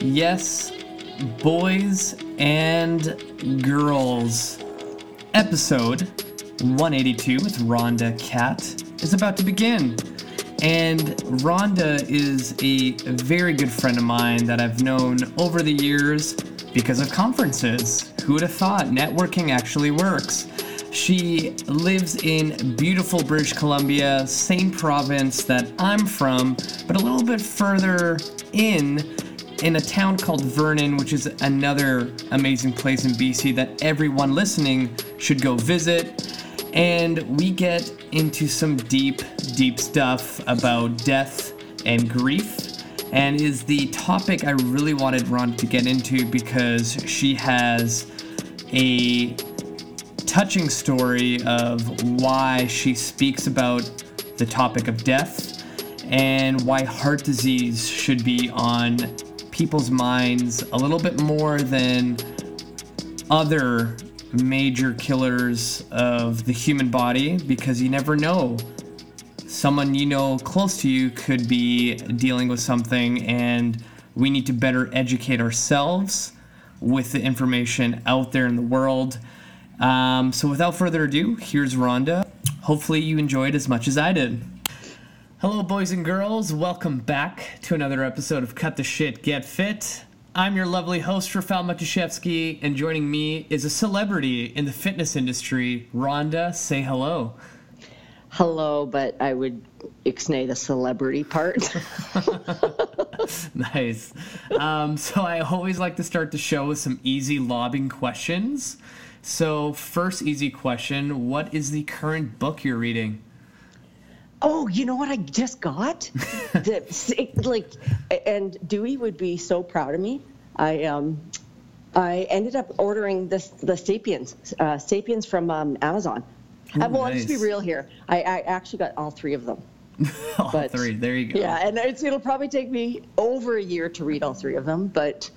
Yes, boys and girls. Episode 182 with Rhonda Cat is about to begin. And Rhonda is a very good friend of mine that I've known over the years because of conferences. Who would have thought networking actually works? She lives in beautiful British Columbia, same province that I'm from, but a little bit further in, in a town called Vernon, which is another amazing place in BC that everyone listening should go visit. And we get into some deep, deep stuff about death and grief and is the topic I really wanted Ron to get into because she has a touching story of why she speaks about the topic of death and why heart disease should be on people's minds a little bit more than other major killers of the human body because you never know. Someone you know close to you could be dealing with something, and we need to better educate ourselves with the information out there in the world. Um, so, without further ado, here's Rhonda. Hopefully, you enjoyed as much as I did. Hello, boys and girls. Welcome back to another episode of Cut the Shit, Get Fit. I'm your lovely host, Rafal Matuszewski, and joining me is a celebrity in the fitness industry, Rhonda. Say hello. Hello, but I would ixnay the celebrity part. nice. Um, so I always like to start the show with some easy lobbing questions. So, first easy question What is the current book you're reading? Oh, you know what I just got? the, like, and Dewey would be so proud of me. I um, I ended up ordering this the Sapiens, uh, Sapiens from um, Amazon. Ooh, well, nice. I'll just be real here. I, I actually got all three of them. all but, three. There you go. Yeah, and it'll probably take me over a year to read all three of them, but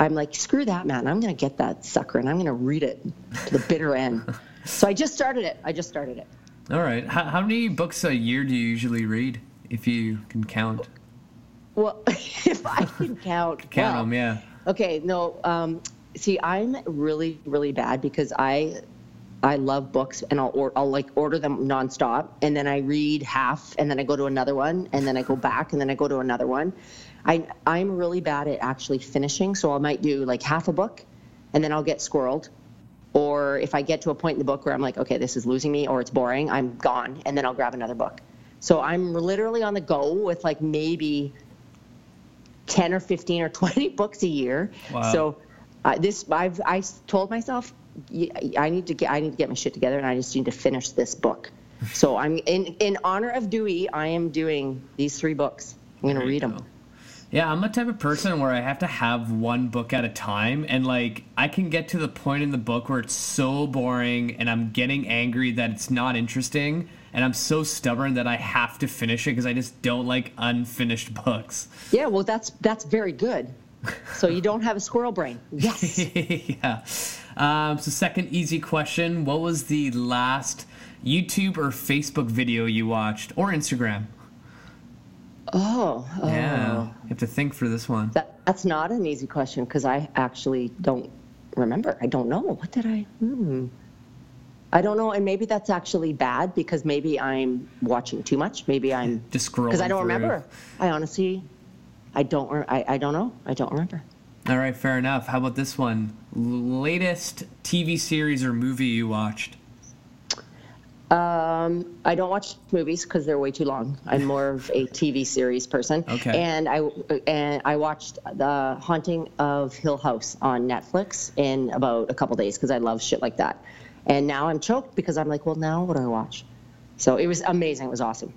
I'm like, screw that, man. I'm going to get that sucker and I'm going to read it to the bitter end. So I just started it. I just started it. All right. How, how many books a year do you usually read, if you can count? Well, if I can count. count well, them, yeah. Okay. No. Um, see, I'm really, really bad because I I love books and I'll or, I'll like order them nonstop and then I read half and then I go to another one and then I go back and then I go to another one. I I'm really bad at actually finishing, so I might do like half a book and then I'll get squirreled. Or if I get to a point in the book where I'm like, okay, this is losing me or it's boring, I'm gone and then I'll grab another book. So I'm literally on the go with like maybe 10 or 15 or 20 books a year. Wow. So uh, this I've I told myself I need to get I need to get my shit together and I just need to finish this book. So I'm in in honor of Dewey. I am doing these three books. I'm gonna read them. Yeah, I'm the type of person where I have to have one book at a time, and like I can get to the point in the book where it's so boring, and I'm getting angry that it's not interesting, and I'm so stubborn that I have to finish it because I just don't like unfinished books. Yeah, well, that's that's very good. So you don't have a squirrel brain. Yes. yeah. Um, so, second easy question What was the last YouTube or Facebook video you watched, or Instagram? Oh, oh. Yeah. You have to think for this one. That, that's not an easy question because I actually don't remember. I don't know. What did I? Hmm. I don't know, and maybe that's actually bad because maybe I'm watching too much. Maybe I'm just scrolling because I don't through. remember. I honestly, I don't. I, I don't know. I don't remember. All right, fair enough. How about this one? Latest TV series or movie you watched? Um, I don't watch movies because they're way too long. I'm more of a TV series person. Okay. And I and I watched The Haunting of Hill House on Netflix in about a couple days because I love shit like that. And now I'm choked because I'm like, well, now what do I watch? So it was amazing. It was awesome.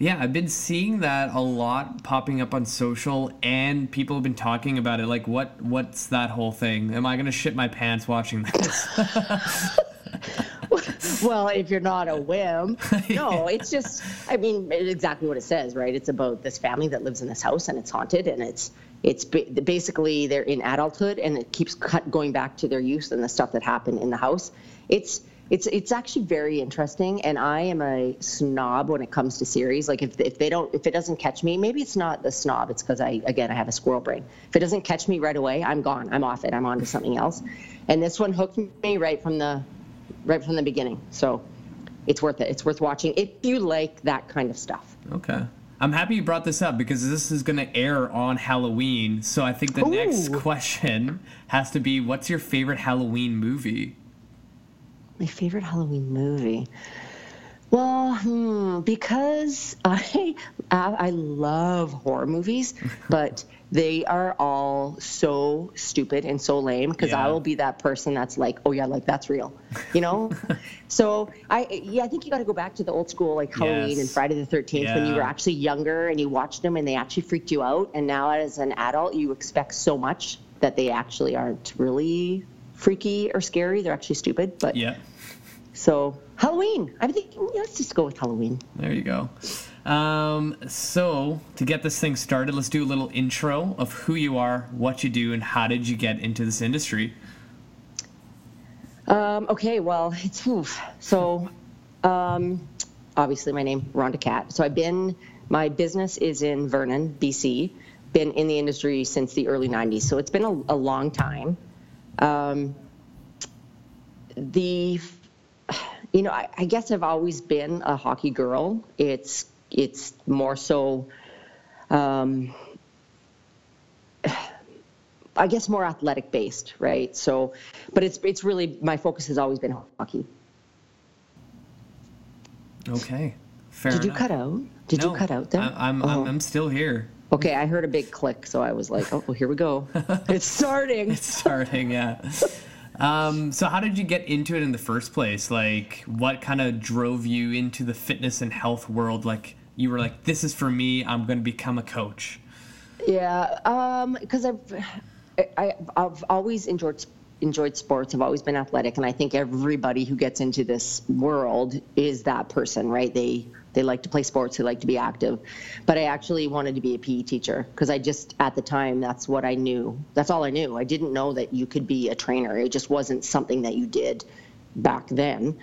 Yeah, I've been seeing that a lot popping up on social, and people have been talking about it. Like, what what's that whole thing? Am I gonna shit my pants watching this? well, if you're not a whim, no. It's just, I mean, exactly what it says, right? It's about this family that lives in this house, and it's haunted, and it's it's basically they're in adulthood, and it keeps going back to their youth and the stuff that happened in the house. It's it's it's actually very interesting and i am a snob when it comes to series like if, if they don't if it doesn't catch me maybe it's not the snob it's because i again i have a squirrel brain if it doesn't catch me right away i'm gone i'm off it i'm on to something else and this one hooked me right from the right from the beginning so it's worth it it's worth watching if you like that kind of stuff Okay. I'm happy you brought this up because this is going to air on Halloween. So I think the next question has to be what's your favorite Halloween movie? My favorite Halloween movie. Well, hmm, because I I I love horror movies, but they are all so stupid and so lame because Yeah. I will be that person that's like, oh yeah, like that's real, you know. so I yeah, I think you got to go back to the old school like Halloween Yes. and Friday the Thirteenth when you were actually younger and you watched them and they actually freaked you out, and now as an adult you expect so much that they actually aren't really freaky or scary. They're actually stupid, but Yeah. so Halloween. I'm thinking yeah, let's just go with Halloween. There you go. Um, so to get this thing started, let's do a little intro of who you are, what you do, and how did you get into this industry? Um, okay, well, it's oof. so um, obviously my name Rhonda Cat. So I've been my business is in Vernon, BC. Been in the industry since the early '90s, so it's been a, a long time. Um, the you know I, I guess I've always been a hockey girl. It's it's more so. Um, I guess more athletic based, right? So, but it's it's really my focus has always been hockey. Okay. Fair Did you cut out? Did No, you cut out there? I, I'm, Oh. I'm, I'm still here. Okay, I heard a big click, so I was like, "Oh, well, here we go. it's starting." It's starting, yeah. Um, so how did you get into it in the first place? Like, what kind of drove you into the fitness and health world? Like, you were like, "This is for me. I'm going to become a coach." Yeah, um, because I've I, I've always enjoyed enjoyed sports. I've always been athletic, and I think everybody who gets into this world is that person, right? They they like to play sports, they like to be active. But I actually wanted to be a PE teacher because I just at the time that's what I knew. That's all I knew. I didn't know that you could be a trainer. It just wasn't something that you did back then.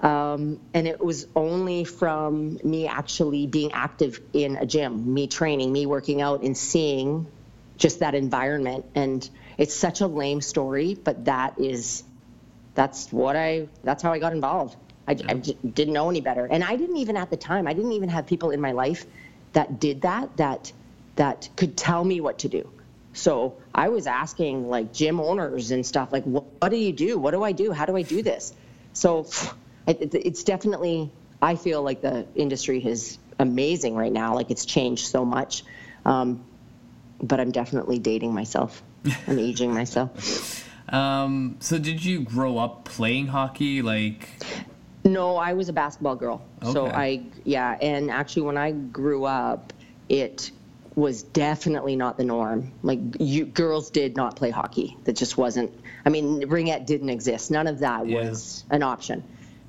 Um, and it was only from me actually being active in a gym, me training, me working out, and seeing just that environment. And it's such a lame story, but that is, that's what I, that's how I got involved. I, I j- didn't know any better. And I didn't even at the time, I didn't even have people in my life that did that, that, that could tell me what to do. So I was asking like gym owners and stuff, like, what, what do you do? What do I do? How do I do this? So it, it's definitely, I feel like the industry is amazing right now. Like it's changed so much. Um, but I'm definitely dating myself. I'm aging myself. Um, so did you grow up playing hockey? Like, No, I was a basketball girl. Okay. So I, yeah, and actually when I grew up, it was definitely not the norm. Like you, girls did not play hockey. That just wasn't. I mean, ringette didn't exist. None of that Yeah. was an option.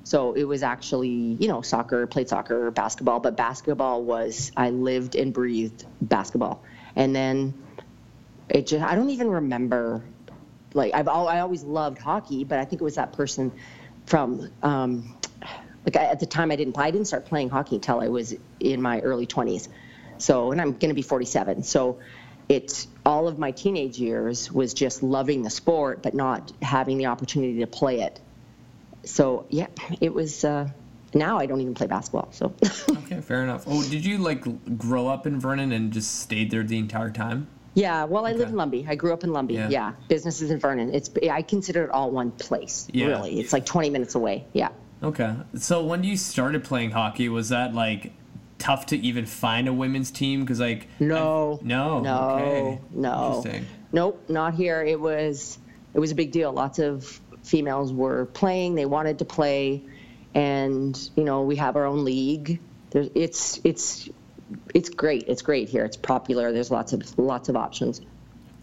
So it was actually, you know, soccer, played soccer, basketball, but basketball was. I lived and breathed basketball, and then it just. I don't even remember. Like I've, al- I always loved hockey, but I think it was that person from. Um, like I, at the time I didn't play. I didn't start playing hockey until I was in my early 20s. So, and I'm going to be 47. So, it all of my teenage years was just loving the sport, but not having the opportunity to play it. So, yeah, it was. Uh, now I don't even play basketball. So, okay, fair enough. Oh, did you like grow up in Vernon and just stayed there the entire time? yeah. Well, I live in Lumby. I grew up in Lumby. Yeah. Yeah. Businesses in Vernon. It's. I consider it all one place. Yeah. Really, it's like 20 minutes away. Yeah. Okay. So when you started playing hockey, was that like tough to even find a women's team? Because like No. no, No. okay. No. Interesting. Nope, not here. It was it was a big deal. Lots of females were playing. They wanted to play, and you know we have our own league. There's, it's it's it's great. It's great here. It's popular. There's lots of lots of options.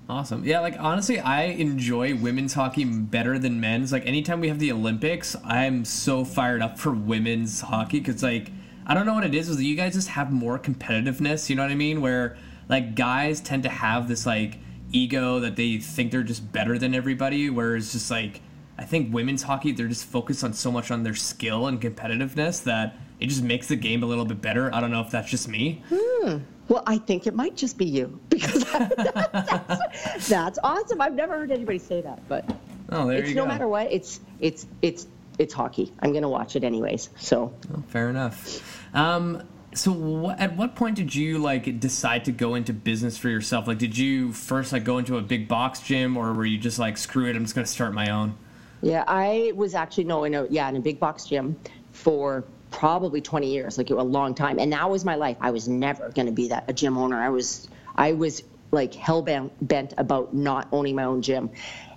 Awesome. Yeah, like honestly, I enjoy women's hockey better than men's. Like anytime we have the Olympics, I'm so fired up for women's hockey because like I don't know what it is. Is that you guys just have more competitiveness? You know what I mean? Where like guys tend to have this like ego that they think they're just better than everybody, whereas just like I think women's hockey they're just focused on so much on their skill and competitiveness that it just makes the game a little bit better. I don't know if that's just me. Hmm. Well, I think it might just be you because that's, that's, awesome. I've never heard anybody say that, but oh, there it's you no go. matter what. It's it's it's it's hockey. I'm going to watch it anyways. So oh, fair enough. Um, so wh- at what point did you like decide to go into business for yourself? Like, did you first like go into a big box gym, or were you just like, screw it, I'm just going to start my own? Yeah, I was actually no, in a yeah, in a big box gym for probably 20 years, like a long time. And that was my life. I was never going to be that a gym owner. I was I was like hell bent about not owning my own gym.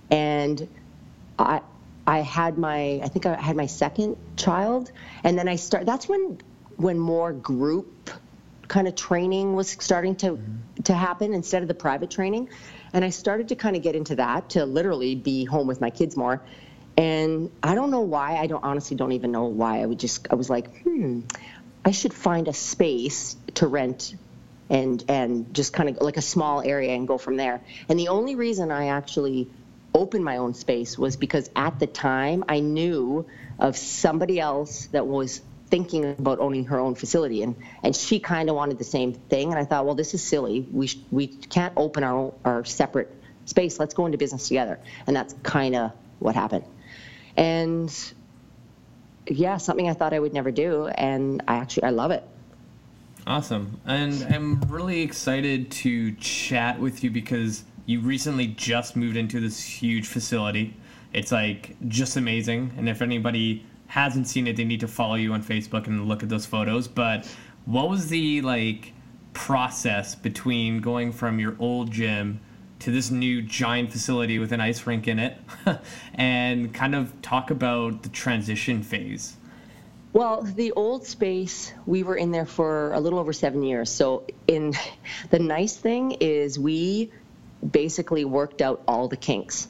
And I I had my I think I had my second child and then I start that's when when more group kind of training was starting to mm-hmm. to happen instead of the private training. And I started to kind of get into that to literally be home with my kids more. And I don't know why. I don't honestly don't even know why. I would just I was like, hmm, I should find a space to rent and and just kind of like a small area and go from there. And the only reason I actually opened my own space was because at the time I knew of somebody else that was thinking about owning her own facility and and she kind of wanted the same thing and I thought well this is silly we sh- we can't open our our separate space let's go into business together and that's kind of what happened and yeah, something I thought I would never do, and I actually I love it. Awesome, and I'm really excited to chat with you because you recently just moved into this huge facility. It's like just amazing, and if anybody hasn't seen it, they need to follow you on Facebook and look at those photos. But what was the like process between going from your old gym to this new giant facility with an ice rink in it and kind of talk about the transition phase. Well, the old space, we were in there for a little over seven years. So, in the nice thing is we basically worked out all the kinks.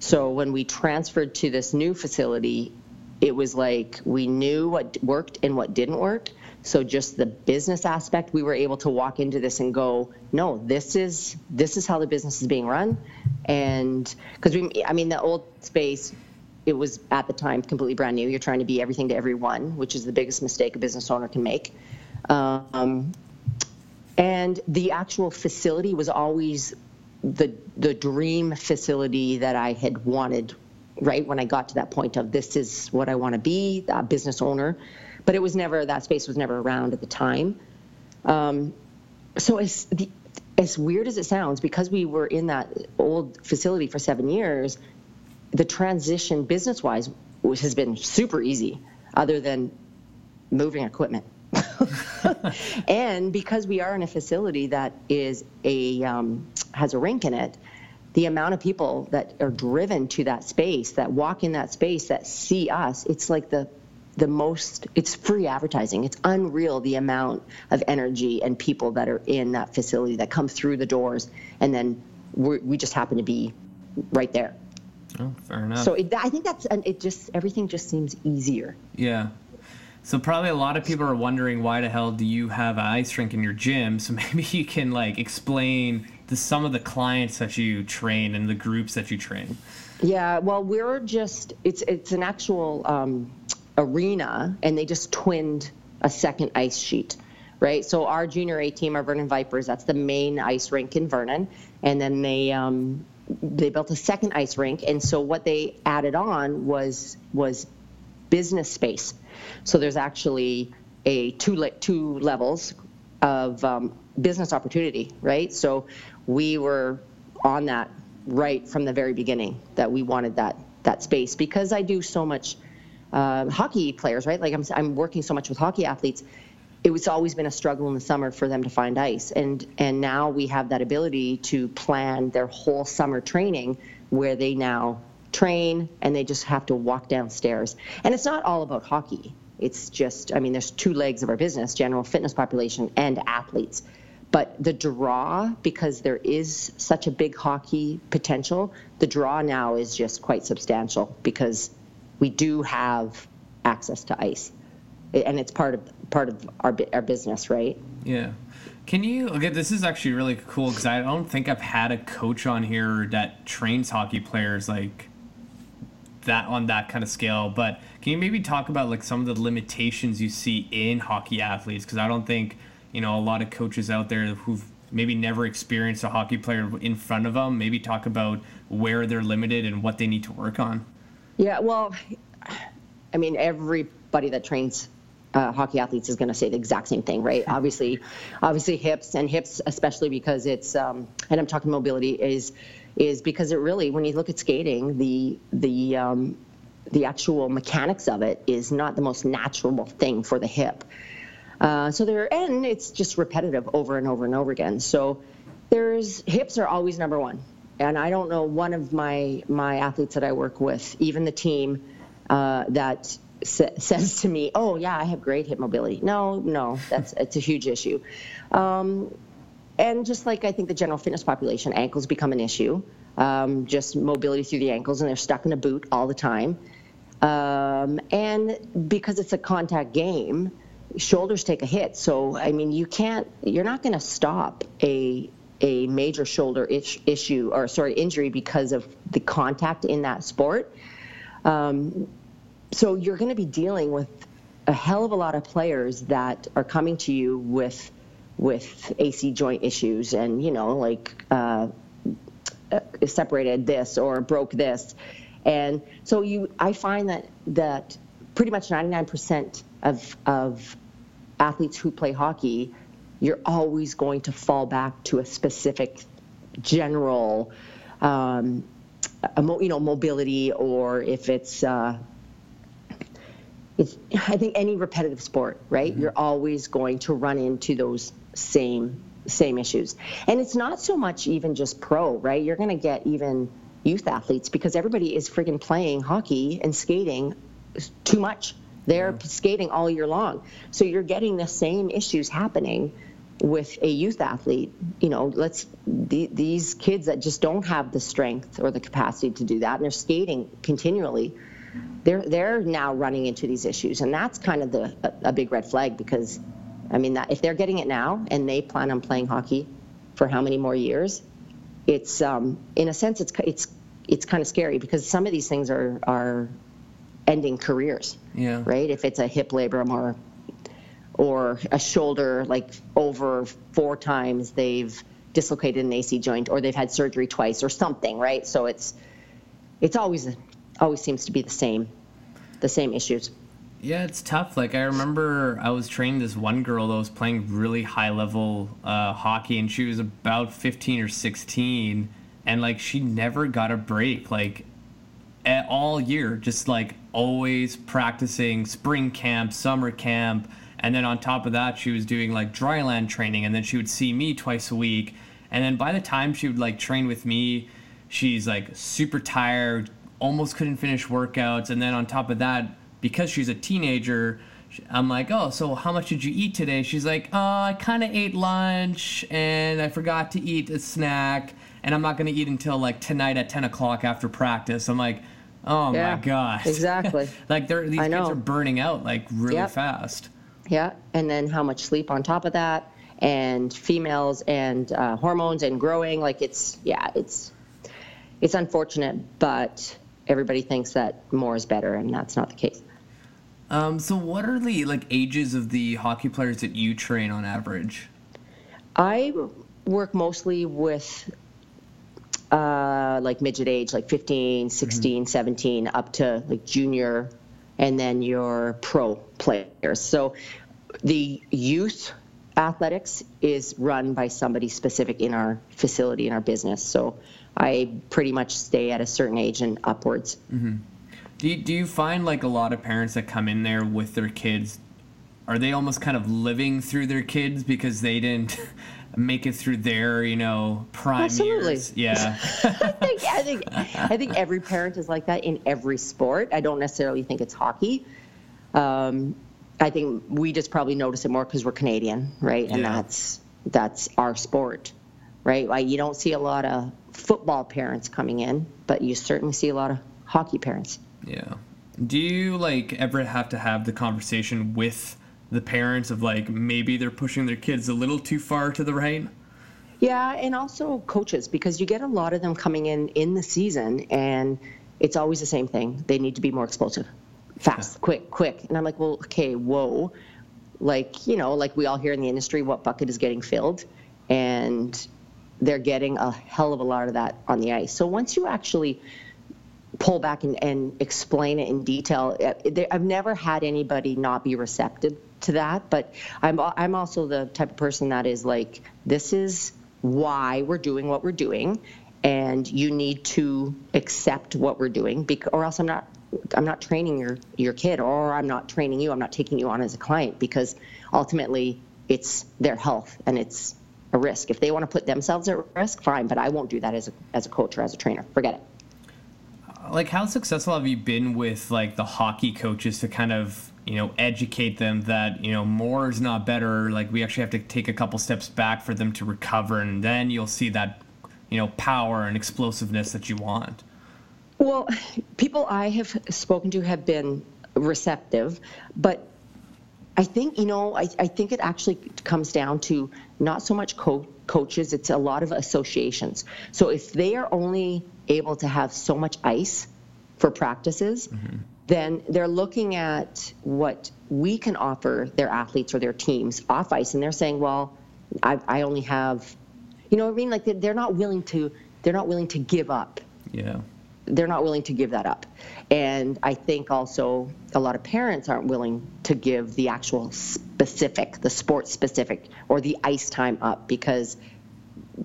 So, when we transferred to this new facility, it was like we knew what worked and what didn't work. So just the business aspect, we were able to walk into this and go, no, this is this is how the business is being run, and because we, I mean, the old space, it was at the time completely brand new. You're trying to be everything to everyone, which is the biggest mistake a business owner can make. Um, and the actual facility was always the the dream facility that I had wanted right when I got to that point of this is what I want to be, a business owner but it was never that space was never around at the time. Um, so as the, as weird as it sounds, because we were in that old facility for seven years, the transition business wise has been super easy, other than moving equipment. and because we are in a facility that is a um, has a rink in it, the amount of people that are driven to that space, that walk in that space, that see us, it's like the the most it's free advertising. It's unreal the amount of energy and people that are in that facility that come through the doors and then we just happen to be right there. Oh fair enough. So it, i think that's and it just everything just seems easier. Yeah. So probably a lot of people are wondering why the hell do you have an ice rink in your gym? So maybe you can like explain to some of the clients that you train and the groups that you train. Yeah well we're just it's it's an actual um, arena and they just twinned a second ice sheet right? So our junior a team our vernon vipers that's the main ice rink in vernon. And then they um, they built a second ice rink. And so what they added on was was business space. So there's actually a two le- two levels of um, business opportunity right? So we were on that right from the very beginning that we wanted that that space because i do so much uh, hockey players, right? Like I'm, I'm working so much with hockey athletes. It was always been a struggle in the summer for them to find ice, and and now we have that ability to plan their whole summer training where they now train and they just have to walk downstairs. And it's not all about hockey. It's just, I mean, there's two legs of our business: general fitness population and athletes. But the draw, because there is such a big hockey potential, the draw now is just quite substantial because we do have access to ice, and it's part of part of our our business, right? Yeah. Can you okay? This is actually really cool because I don't think I've had a coach on here that trains hockey players like that on that kind of scale. But can you maybe talk about like some of the limitations you see in hockey athletes? Because I don't think you know a lot of coaches out there who've maybe never experienced a hockey player in front of them. Maybe talk about where they're limited and what they need to work on. Yeah, well, I mean, everybody that trains uh, hockey athletes is going to say the exact same thing, right? obviously, obviously hips and hips, especially because it's, um, and I'm talking mobility is, is because it really, when you look at skating, the the um, the actual mechanics of it is not the most natural thing for the hip. Uh, so there, and it's just repetitive over and over and over again. So there's hips are always number one, and I don't know one of my my athletes that I work with, even the team uh, that sa- says to me, "Oh yeah, I have great hip mobility." No, no, that's it's a huge issue. Um, and just like I think the general fitness population, ankles become an issue. Um, just mobility through the ankles, and they're stuck in a boot all the time. Um, and because it's a contact game, shoulders take a hit. So I mean, you can't, you're not going to stop a a major shoulder ish, issue or sorry injury because of the contact in that sport. Um, so you're going to be dealing with a hell of a lot of players that are coming to you with with AC joint issues and you know like uh, uh, separated this or broke this, and so you I find that that pretty much 99% of of athletes who play hockey, you're always going to fall back to a specific general. Um, you know, mobility, or if it's uh, it's I think any repetitive sport, right? Mm-hmm. You're always going to run into those same same issues. And it's not so much even just pro, right? You're going to get even youth athletes because everybody is friggin' playing hockey and skating too much. They're mm-hmm. skating all year long. So you're getting the same issues happening with a youth athlete. You know, let's the, these kids that just don't have the strength or the capacity to do that and they're skating continually they're they're now running into these issues, and that's kind of the a, a big red flag because, I mean, that if they're getting it now and they plan on playing hockey for how many more years, it's um, in a sense it's it's it's kind of scary because some of these things are are ending careers. Yeah. Right. If it's a hip labrum or or a shoulder like over four times they've dislocated an AC joint or they've had surgery twice or something, right? So it's it's always always seems to be the same, the same issues. Yeah, it's tough. Like I remember, I was training this one girl that was playing really high level uh, hockey, and she was about fifteen or sixteen, and like she never got a break. Like all year, just like always practicing spring camp, summer camp, and then on top of that, she was doing like dryland training, and then she would see me twice a week, and then by the time she would like train with me, she's like super tired, almost couldn't finish workouts. And then on top of that, because she's a teenager, I'm like, oh, so how much did you eat today? She's like, oh, I kind of ate lunch and I forgot to eat a snack, and I'm not going to eat until like tonight at 10 o'clock after practice. I'm like, oh yeah, my gosh. Exactly. like they're, these kids are burning out like really yep. fast. Yeah. And then how much sleep on top of that, and females and uh, hormones and growing. Like it's, yeah, it's, it's unfortunate, but everybody thinks that more is better, and that's not the case. Um, so, what are the like ages of the hockey players that you train on average? I work mostly with uh, like midget age, like 15, 16, mm-hmm. 17, up to like junior, and then your pro players. So, the youth athletics is run by somebody specific in our facility in our business. So I pretty much stay at a certain age and upwards. Mm-hmm. Do you, do you find like a lot of parents that come in there with their kids, are they almost kind of living through their kids because they didn't make it through their you know prime Absolutely. years? Yeah. I think I think I think every parent is like that in every sport. I don't necessarily think it's hockey. Um, I think we just probably notice it more because we're Canadian, right? And yeah. that's that's our sport, right? Like you don't see a lot of football parents coming in, but you certainly see a lot of hockey parents. Yeah. Do you like ever have to have the conversation with the parents of like maybe they're pushing their kids a little too far to the right? Yeah, and also coaches because you get a lot of them coming in in the season and it's always the same thing. They need to be more explosive, fast, quick, quick. And I'm like, well, okay, whoa. Like, you know, like we all hear in the industry, what bucket is getting filled. And they're getting a hell of a lot of that on the ice. So once you actually pull back and, and explain it in detail, uh, I've never had anybody not be receptive to that. But I'm, I'm also the type of person that is like, this is why we're doing what we're doing and you need to accept what we're doing or else I'm not I'm not training your your kid or I'm not training you I'm not taking you on as a client because ultimately it's their health and it's a risk. If they want to put themselves at risk fine but I won't do that as a as a coach or as a trainer. Forget it like how successful have you been with like the hockey coaches to kind of you know educate them that you know more is not better like we actually have to take a couple steps back for them to recover and then you'll see that you know power and explosiveness that you want? Well people i have spoken to have been receptive but i think you know i, I think it actually comes down to not so much co- coaches it's a lot of associations. So if they are only able to have so much ice for practices mm-hmm. then they're looking at what we can offer their athletes or their teams off ice and they're saying well I, I only have you know what I mean? Like they're not willing to they're not willing to give up. Yeah. They're not willing to give that up. And I think also a lot of parents aren't willing to give the actual specific, the sport specific or the ice time up because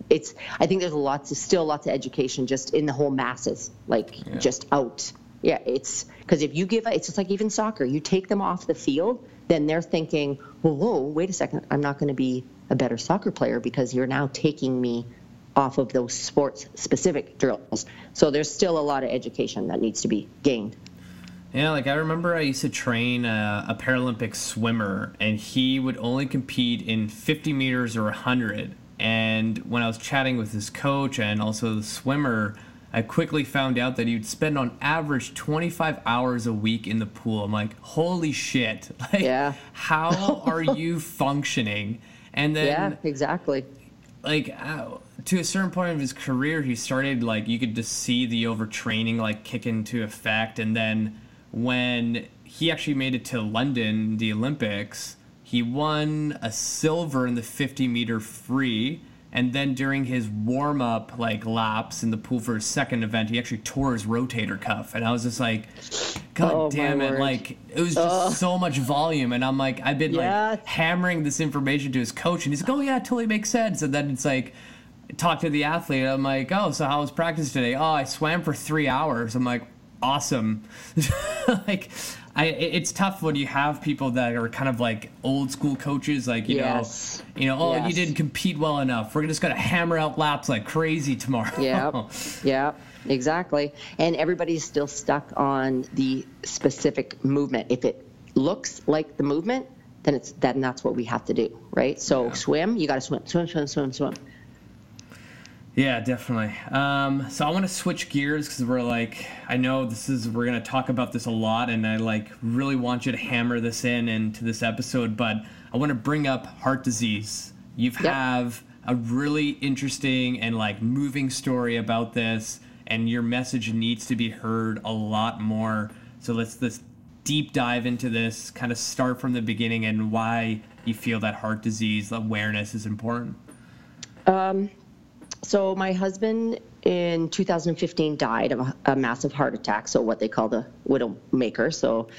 it's I think there's lots of still lots of education just in the whole masses, like yeah. just out. Yeah, it's because if you give it's just like even soccer, you take them off the field, then they're thinking, whoa, whoa, wait a second, I'm not going to be a better soccer player because you're now taking me off of those sports specific drills. So there's still a lot of education that needs to be gained. Yeah, like I remember I used to train a, a Paralympic swimmer, and he would only compete in 50 meters or 100. And when I was chatting with his coach and also the swimmer, I quickly found out that he'd spend on average 25 hours a week in the pool. I'm like, holy shit! Like, yeah. how are you functioning? And then yeah, exactly. Like uh, to a certain point of his career, he started like you could just see the overtraining like kick into effect, and then when he actually made it to London, the Olympics, he won a silver in the 50 meter free and then during his warm up like laps in the pool for his second event, he actually tore his rotator cuff, and I was just like, God oh, damn it! Word. Like it was just so much volume, and I'm like, I've been yeah. like hammering this information to his coach, and he's like, Oh yeah, totally makes sense. And then it's like, talk to the athlete. I'm like, Oh, so how was practice today? Oh, I swam for three hours. I'm like, awesome. like I, it's tough when you have people that are kind of like old school coaches, like you yes. know, you know, oh, yes. you didn't compete well enough. We're just gonna hammer out laps like crazy tomorrow. yeah, yeah, exactly. And everybody's still stuck on the specific movement. If it looks like the movement, then it's then that's what we have to do, right? So yeah. swim, you got to swim, swim, swim, swim, swim. Yeah, definitely. Um, so I want to switch gears because we're like, I know this is we're gonna talk about this a lot, and I like really want you to hammer this in into this episode. But I want to bring up heart disease. You yep. have a really interesting and like moving story about this, and your message needs to be heard a lot more. So let's let's deep dive into this, kind of start from the beginning, and why you feel that heart disease awareness is important. Um, so my husband in 2015 died of a, a, massive heart attack, so what they call the widowmaker. So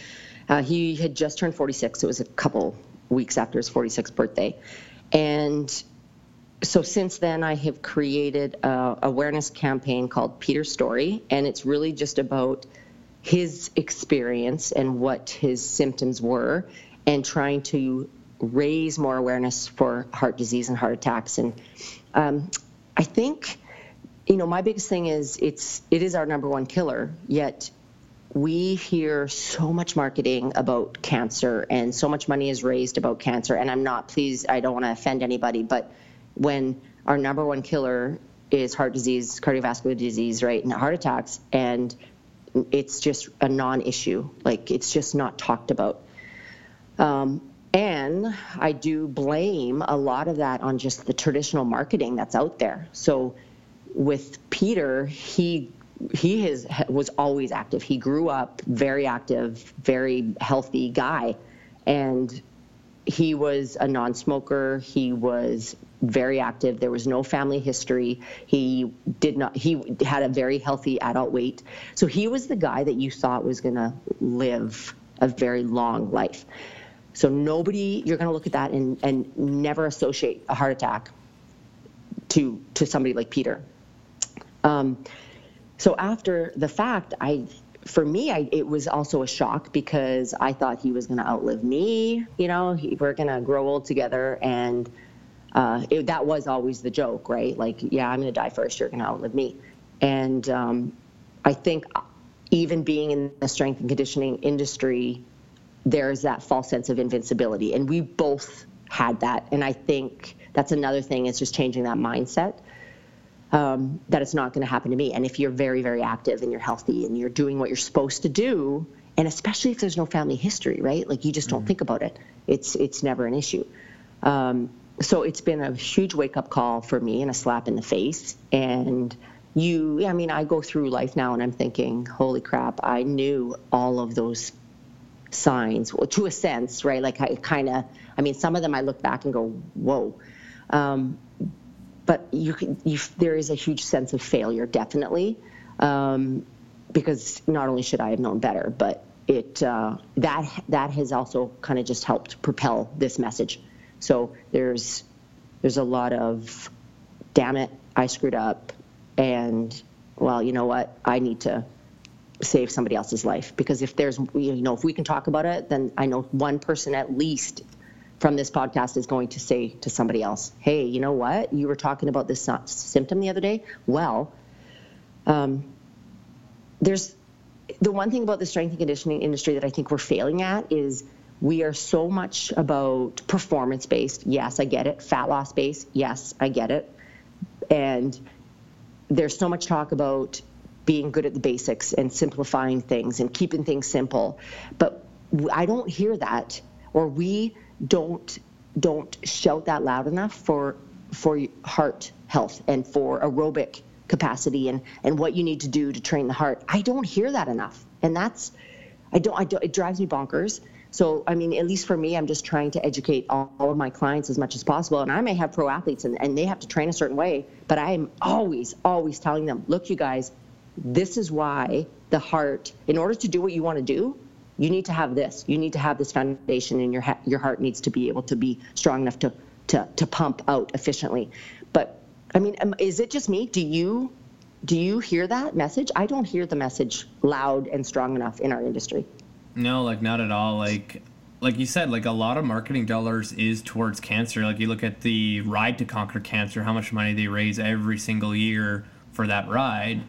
uh, he had just turned 46. It was a couple weeks after his 46th birthday, and so since then I have created a awareness campaign called Peter's Story, and it's really just about his experience and what his symptoms were, and trying to raise more awareness for heart disease and heart attacks and um, I think, you know, my biggest thing is it's it is our number one killer. Yet we hear so much marketing about cancer and so much money is raised about cancer. And I'm not pleased. I don't want to offend anybody, but when our number one killer is heart disease, cardiovascular disease, right, and heart attacks, and it's just a non-issue. Like it's just not talked about. Um, and I do blame a lot of that on just the traditional marketing that's out there. So with Peter, he he is was always active. He grew up very active, very healthy guy, and he was a non-smoker. He was very active. There was no family history. He did not. He had a very healthy adult weight. So he was the guy that you thought was going to live a very long life. So nobody, you're going to look at that and, and never associate a heart attack to to somebody like Peter. Um, so after the fact, I for me, I, it was also a shock because I thought he was going to outlive me. You know, he, we're going to grow old together, and uh, it, that was always the joke, right? Like, yeah, I'm going to die first. You're going to outlive me. And um, I think even being in the strength and conditioning industry, there's that false sense of invincibility, and we both had that. And I think that's another thing. is just changing that mindset um, that it's not going to happen to me. And if you're very, very active and you're healthy and you're doing what you're supposed to do, and especially if there's no family history, right? Like you just don't mm-hmm. think about it. It's it's never an issue. Um, so it's been a huge wake up call for me and a slap in the face. And you, I mean, I go through life now and I'm thinking, holy crap, I knew all of those signs, well, to a sense, right? Like I kind of, I mean, some of them I look back and go, whoa. Um, but you, you, there is a huge sense of failure, definitely, um, because not only should I have known better, but it uh, that that has also kind of just helped propel this message. So there's there's a lot of, damn it, I screwed up, and well, you know what, I need to save somebody else's life because if there's you know if we can talk about it, then I know one person at least from this podcast is going to say to somebody else, hey, you know what? You were talking about this symptom the other day. Well, um, there's the one thing about the strength and conditioning industry that I think we're failing at is we are so much about performance based. Yes, I get it. Fat loss based. Yes, I get it. And there's so much talk about being good at the basics and simplifying things and keeping things simple. But I don't hear that, or we don't don't shout that loud enough for for heart health and for aerobic capacity and and what you need to do to train the heart. I don't hear that enough, and that's I don't I don't it drives me bonkers. So I mean, at least for me, I'm just trying to educate all, all of my clients as much as possible. And I may have pro athletes and, and they have to train a certain way, but I am always always telling them, look, you guys, this is why the heart, in order to do what you want to do, you need to have this. You need to have this foundation, and your ha- your heart needs to be able to be strong enough to to to pump out efficiently. But I mean, um, is it just me? Do you do you hear that message? I don't hear the message loud and strong enough in our industry. No, like not at all. Like like you said, like a lot of marketing dollars is towards cancer. Like you look at the ride to conquer cancer, how much money they raise every single year for that ride.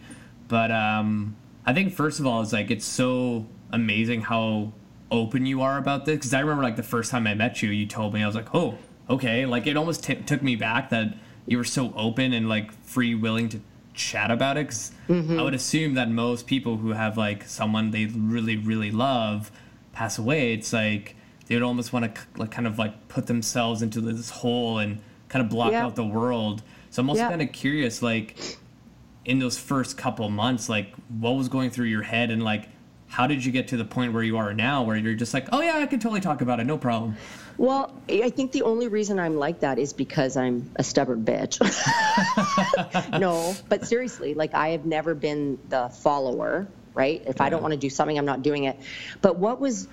But um, I think first of all, it's like it's so amazing how open you are about this because I remember like the first time I met you, you told me I was like, oh, okay. Like it almost t- took me back that you were so open and like free, willing to chat about it. Because mm-hmm. I would assume that most people who have like someone they really, really love pass away, it's like they would almost want to like kind of like put themselves into this hole and kind of block yeah. out the world. So I'm also yeah. kind of curious, like in those first couple months, like what was going through your head? And like how did you get to the point where you are now where you're just like oh yeah i can totally talk about it. No problem. Well i think the only reason i'm like that is because i'm a stubborn bitch. No but seriously like i have never been the follower right? If yeah. i don't want to do something i'm not doing it. But what was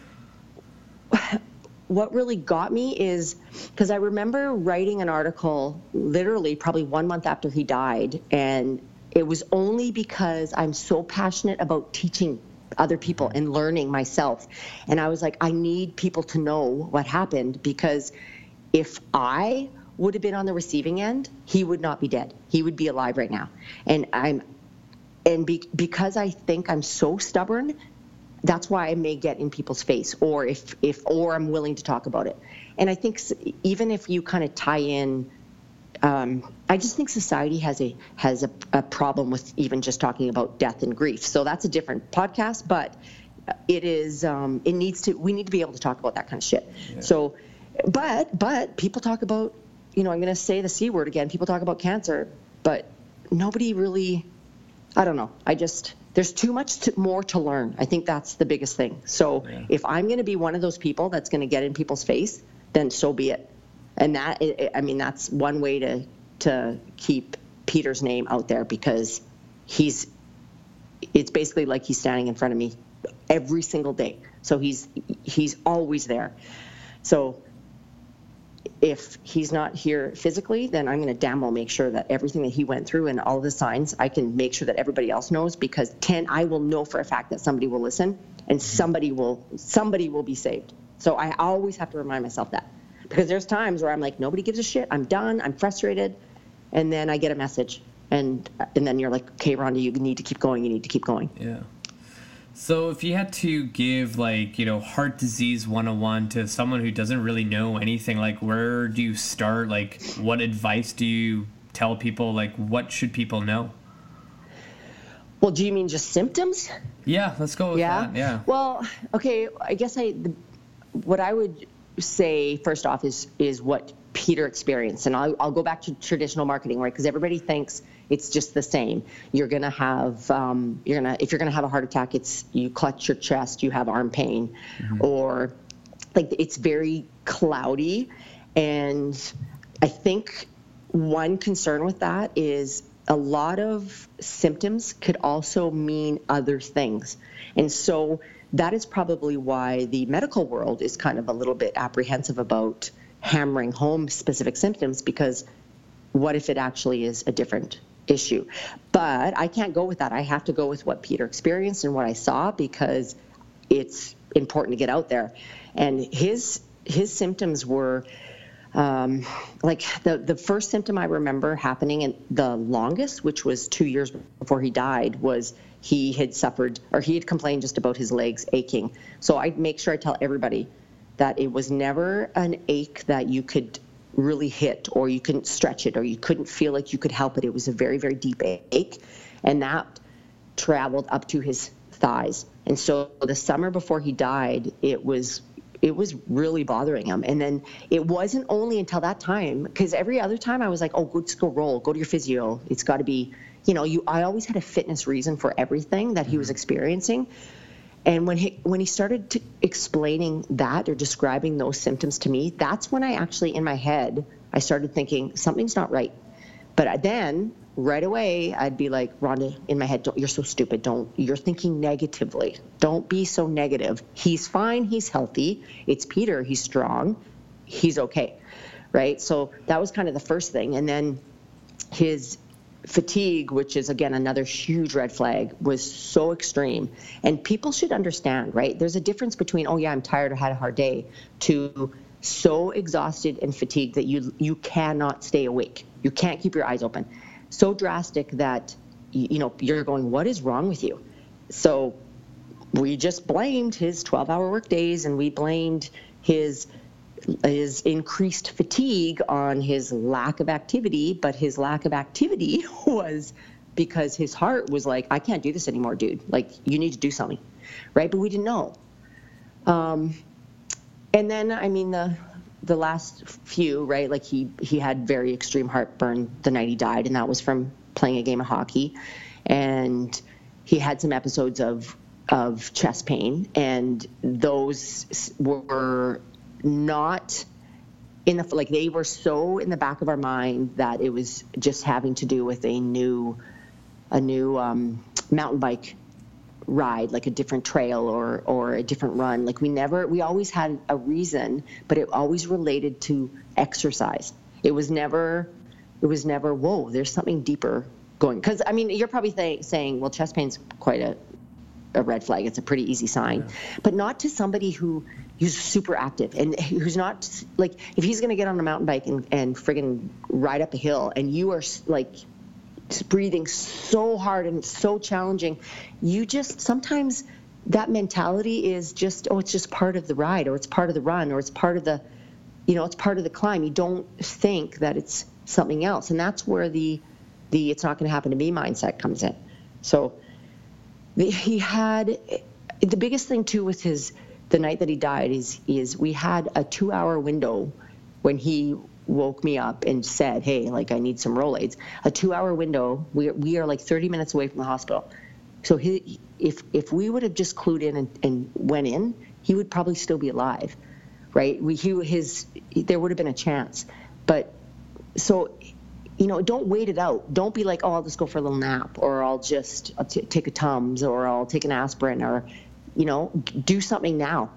what really got me is because I remember writing an article literally probably one month after he died. And it was only because I'm so passionate about teaching other people and learning myself. And I was like, I need people to know what happened because if I would have been on the receiving end, he would not be dead. He would be alive right now. And I'm, and be, because I think I'm so stubborn, that's why I may get in people's face, or if if or I'm willing to talk about it. And I think even if you kind of tie in um, I just think society has a has a, a, problem with even just talking about death and grief. So that's a different podcast, but it is um, it needs to we need to be able to talk about that kind of shit. Yeah. So, but but people talk about you know I'm going to say the c word again. People talk about cancer, but nobody really I don't know. I just there's too much to, more to learn. I think that's the biggest thing. So yeah. if I'm going to be one of those people that's going to get in people's face, then so be it. And that I mean that's one way to to keep Peter's name out there because he's it's basically like he's standing in front of me every single day. So he's he's always there. So if he's not here physically, then I'm going to damn well make sure that everything that he went through and all the signs, I can make sure that everybody else knows because 10, I will know for a fact that somebody will listen and somebody will somebody will be saved. So I always have to remind myself that because there's times where I'm like, nobody gives a shit. I'm done. I'm frustrated, and then I get a message, and and then you're like, okay, Rhonda, you need to keep going. You need to keep going. Yeah. So if you had to give like, you know, heart disease 101 to someone who doesn't really know anything, like where do you start? Like what advice do you tell people? Like what should people know? Well, do you mean just symptoms? Yeah, let's go with yeah? that. Yeah. Well, okay, I guess I the, what I would say first off is is what Peter experienced, and I'll, I'll go back to traditional marketing, right? Because everybody thinks it's just the same. You're gonna have um, you're gonna if you're gonna have a heart attack, it's you clutch your chest, you have arm pain, mm-hmm. or like it's very cloudy. And I think one concern with that is a lot of symptoms could also mean other things, and so that is probably why the medical world is kind of a little bit apprehensive about hammering home specific symptoms because what if it actually is a different issue. But I can't go with that. I have to go with what Peter experienced and what I saw because it's important to get out there. And his his symptoms were um, like the the first symptom I remember happening and the longest, which was two years before he died, was he had suffered or he had complained just about his legs aching. So I'd make sure I tell everybody that it was never an ache that you could really hit or you couldn't stretch it or you couldn't feel like you could help it. It was a very, very deep ache. And that traveled up to his thighs. And so the summer before he died, it was it was really bothering him. And then it wasn't only until that time, because every other time I was like, oh, go, just go roll, go to your physio. It's got to be, you know, you. I always had a fitness reason for everything that he was mm-hmm. experiencing. And when he when he started to explaining that or describing those symptoms to me, that's when I actually in my head I started thinking something's not right. But then right away I'd be like, Rhonda, in my head, you're so stupid. Don't you're thinking negatively. Don't be so negative. He's fine. He's healthy. It's Peter. He's strong. He's okay, right? So that was kind of the first thing, and then his fatigue, which is again another huge red flag, was so extreme. And people should understand, right? There's a difference between, oh yeah, I'm tired, or had a hard day, to so exhausted and fatigued that you you cannot stay awake. You can't keep your eyes open. So drastic that you know you're going, what is wrong with you? So we just blamed his 12-hour work days and we blamed his his increased fatigue on his lack of activity, but his lack of activity was because his heart was like, I can't do this anymore, dude. Like, you need to do something, right? But we didn't know. Um, and then, I mean, the the last few, right? Like he he had very extreme heartburn the night he died, and that was from playing a game of hockey, and he had some episodes of of chest pain, and those were not in the like they were so in the back of our mind that it was just having to do with a new a new um, mountain bike ride like a different trail or or a different run. Like we never we always had a reason but it always related to exercise. It was never it was never whoa there's something deeper going because i mean you're probably th- saying well chest pain's quite a a red flag. It's a pretty easy sign, yeah. but not to somebody who who's super active and who's not like if he's going to get on a mountain bike and and friggin' ride up a hill and you are like breathing so hard and it's so challenging, you just sometimes that mentality is just oh it's just part of the ride or it's part of the run or it's part of the you know it's part of the climb. You don't think that it's something else, and that's where the the it's not going to happen to me mindset comes in. So he had the biggest thing too with his the night that he died is is we had a two hour window when he woke me up and said, "Hey, like I need some Rolaids." A two-hour window. We we are like 30 minutes away from the hospital. So he, if if we would have just clued in and, and went in, he would probably still be alive, right? We he, his there would have been a chance, but so you know, don't wait it out. Don't be like, oh, I'll just go for a little nap, or I'll just I'll t- take a Tums, or I'll take an aspirin, or you know, do something now.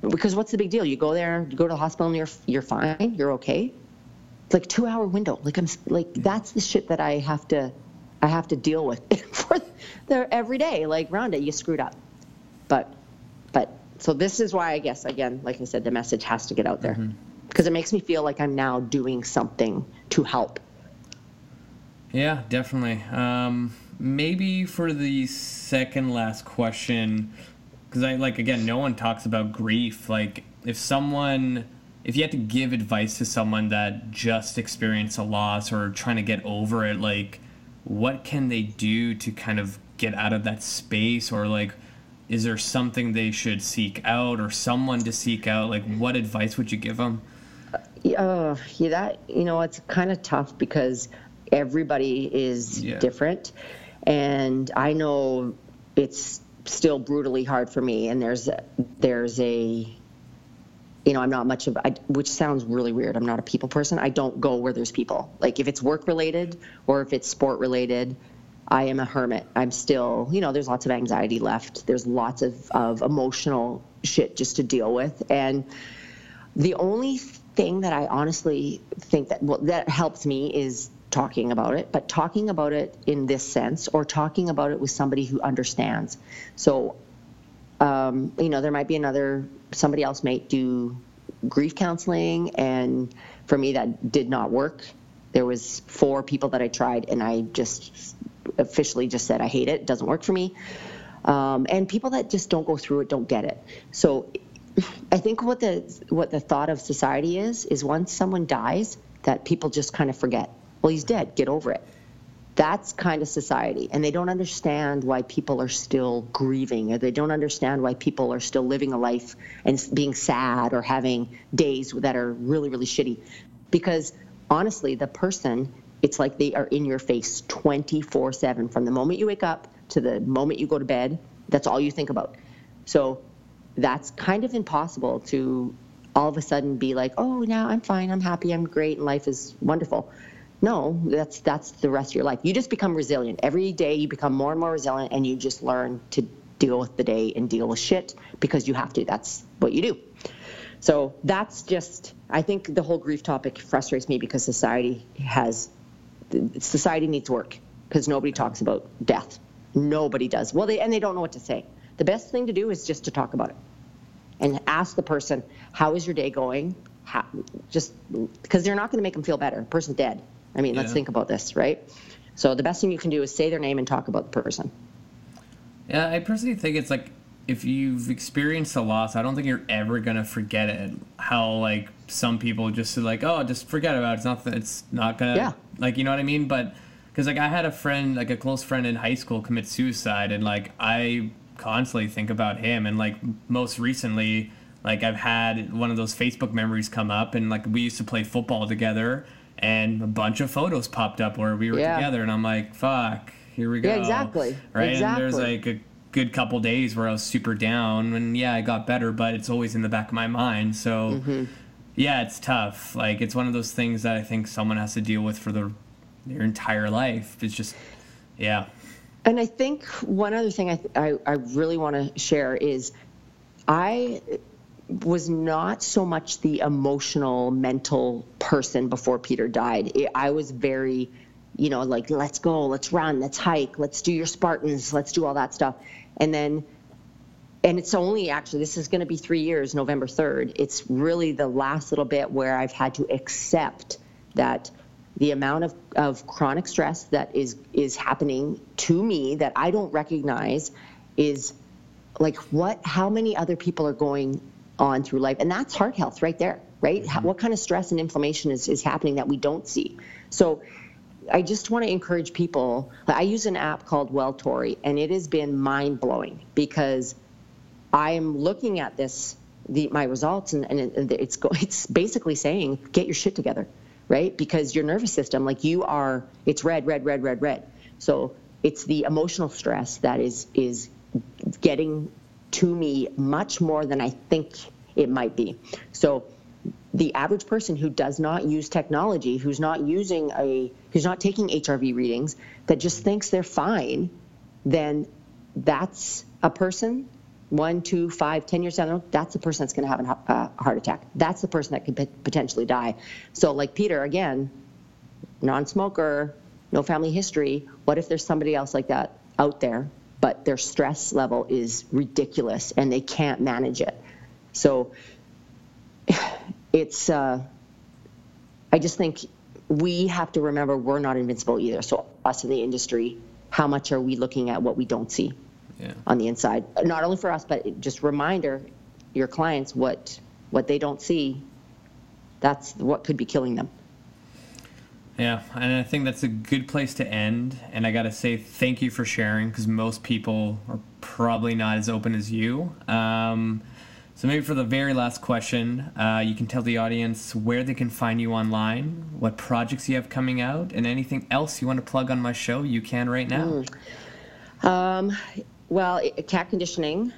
Because what's the big deal? You go there, you go to the hospital, and you're you're fine, you're okay. It's like two hour window. Like I'm like that's the shit that I have to I have to deal with for the every day. Like Rhonda, you screwed up, but but so this is why I guess again, like I said, the message has to get out there because mm-hmm. it makes me feel like I'm now doing something to help. Yeah, definitely. Um, maybe for the second last question, because I like again, no one talks about grief. Like if someone, if you had to give advice to someone that just experienced a loss or trying to get over it, like what can they do to kind of get out of that space or like is there something they should seek out or someone to seek out like what advice would you give them uh, yeah that you know it's kind of tough because everybody is yeah. different. And i know it's still brutally hard for me and there's there's a you know i'm not much of I, which sounds really weird. I'm not a people person. I don't go where there's people. Like if it's work related or if it's sport related i am a hermit. I'm still you know there's lots of anxiety left. There's lots of, of emotional shit just to deal with. And the only thing that i honestly think that well, that helps me is talking about it, but talking about it in this sense or talking about it with somebody who understands. So, um, you know, there might be another, somebody else might do grief counseling, and for me, that did not work. There was four people that I tried, and I just officially just said I hate it. It doesn't work for me. Um, and people that just don't go through it don't get it. So, I think what the what the thought of society is is once someone dies, that people just kind of forget well, he's dead. Get over it. That's kind of society. And they don't understand why people are still grieving, or they don't understand why people are still living a life and being sad or having days that are really, really shitty. Because honestly, the person, it's like they are in your face 24 7 from the moment you wake up to the moment you go to bed. That's all you think about. So that's kind of impossible to all of a sudden be like, oh, now I'm fine, I'm happy, I'm great, and life is wonderful. No, that's that's the rest of your life. You just become resilient. Every day you become more and more resilient and you just learn to deal with the day and deal with shit because you have to. That's what you do. So that's just I think the whole grief topic frustrates me because society has society needs work because nobody talks about death. Nobody does. Well, they and they don't know what to say. The best thing to do is just to talk about it and ask the person, "How is your day going?" How, just because they're not going to make them feel better. The person's dead. I mean, yeah. let's think about this, right? So the best thing you can do is say their name and talk about the person. Yeah, I personally think it's like if you've experienced a loss, I don't think you're ever gonna forget it. How like some people just like, oh, just forget about it. It's not. It's not gonna. Yeah. Like you know what I mean? But because like I had a friend, like a close friend in high school, commit suicide, and like I constantly think about him, and like most recently, like I've had one of those Facebook memories come up, and like we used to play football together and a bunch of photos popped up where we were yeah. together, and I'm like, fuck, here we go. Yeah, exactly. Right, exactly. and there's like a good couple days where I was super down, and yeah, I got better, but it's always in the back of my mind. So, mm-hmm. yeah, it's tough. Like it's one of those things that I think someone has to deal with for their their entire life. It's just, yeah. And I think one other thing I, I, I really want to share is I was not so much the emotional, mental person before Peter died. I was very, you know, like, let's go, let's run, let's hike, let's do your Spartans, let's do all that stuff. And then, and it's only actually, this is going to be three years, November 3rd. It's really the last little bit where I've had to accept that the amount of, of chronic stress that is is happening to me that I don't recognize is like what how many other people are going on through life. And that's heart health right there, right? Mm-hmm. What kind of stress and inflammation is, is happening that we don't see? So I just want to encourage people. I use an app called Welltory, and it has been mind blowing because I'm looking at this the my results, and, and it's go, it's basically saying get your shit together, right? Because your nervous system, like you are, it's red, red, red, red, red. So it's the emotional stress that is is getting to me much more than I think it might be. So the average person who does not use technology, who's not using a, who's not taking HRV readings, that just thinks they're fine, then that's a person one, two, five, ten years down the road, that's the person that's going to have a uh, heart attack. That's the person that could potentially die. So, like Peter, again, non-smoker, no family history. What if there's somebody else like that out there, but their stress level is ridiculous and they can't manage it? So, it's. Uh, I just think we have to remember we're not invincible either. So, us in the industry, how much are we looking at what we don't see? yeah. on the inside. Not only for us, but just reminder your clients what what they don't see. That's what could be killing them. Yeah, and I think that's a good place to end. And I got to say thank you for sharing because most people are probably not as open as you. Um, so maybe for the very last question, uh, you can tell the audience where they can find you online, what projects you have coming out, and anything else you want to plug on my show. You can right now. Mm. Um, well, cat conditioning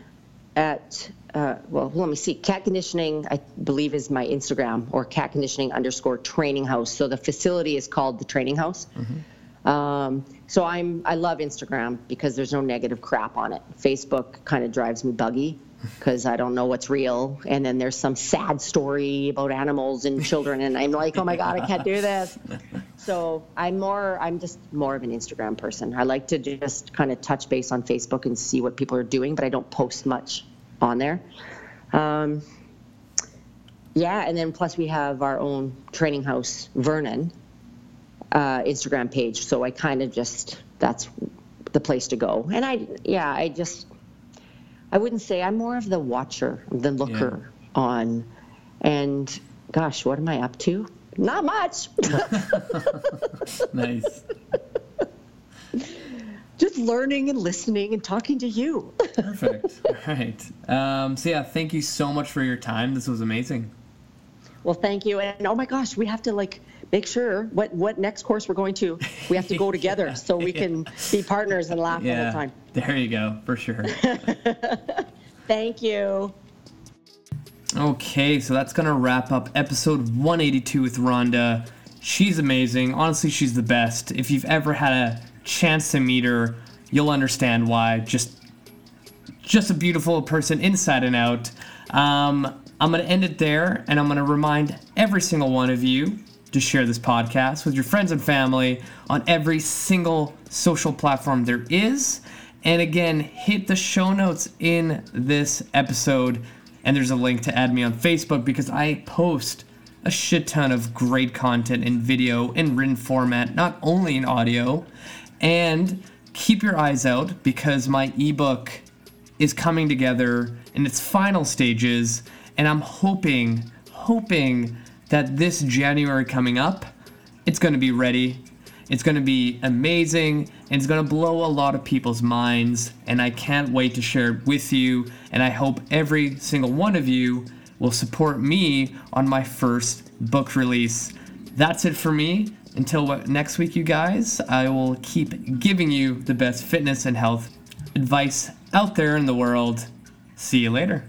at uh, well, let me see. Cat conditioning, I believe, is my Instagram or cat conditioning underscore training house. So the facility is called the training house. Mm-hmm. Um, so I'm I love Instagram because there's no negative crap on it. Facebook kind of drives me buggy because I don't know what's real. And then there's some sad story about animals and children, and I'm like, oh my god, I can't do this. So I'm more, I'm just more of an Instagram person. I like to just kind of touch base on Facebook and see what people are doing, but I don't post much on there. Um, yeah, and then plus we have our own training house, Vernon, uh, Instagram page. So I kind of just that's the place to go. And I, yeah, I just I wouldn't say I'm more of the watcher, the looker yeah. on. And gosh, what am I up to? Not much. nice. Just learning and listening and talking to you. Perfect. All right. Um, so yeah, thank you so much for your time. This was amazing. Well, thank you. And oh my gosh, we have to like make sure what what next course we're going to. We have to go together yeah, so we yeah. can be partners and laugh yeah, all the time. There you go, for sure. Thank you. Okay, so that's gonna wrap up episode 182 with Rhonda. She's amazing. Honestly, she's the best. If you've ever had a chance to meet her, you'll understand why. Just just a beautiful person inside and out. Um, I'm going to end it there, and I'm going to remind every single one of you to share this podcast with your friends and family on every single social platform there is. And again, hit the show notes in this episode, and there's a link to add me on Facebook because I post a shit ton of great content in video and written format, not only in audio. And keep your eyes out because my ebook is coming together in its final stages, and I'm hoping, hoping that this January coming up, it's going to be ready. It's going to be amazing and it's going to blow a lot of people's minds. And I can't wait to share it with you. And I hope every single one of you will support me on my first book release. That's it for me. Until next week, you guys, I will keep giving you the best fitness and health advice out there in the world. See you later.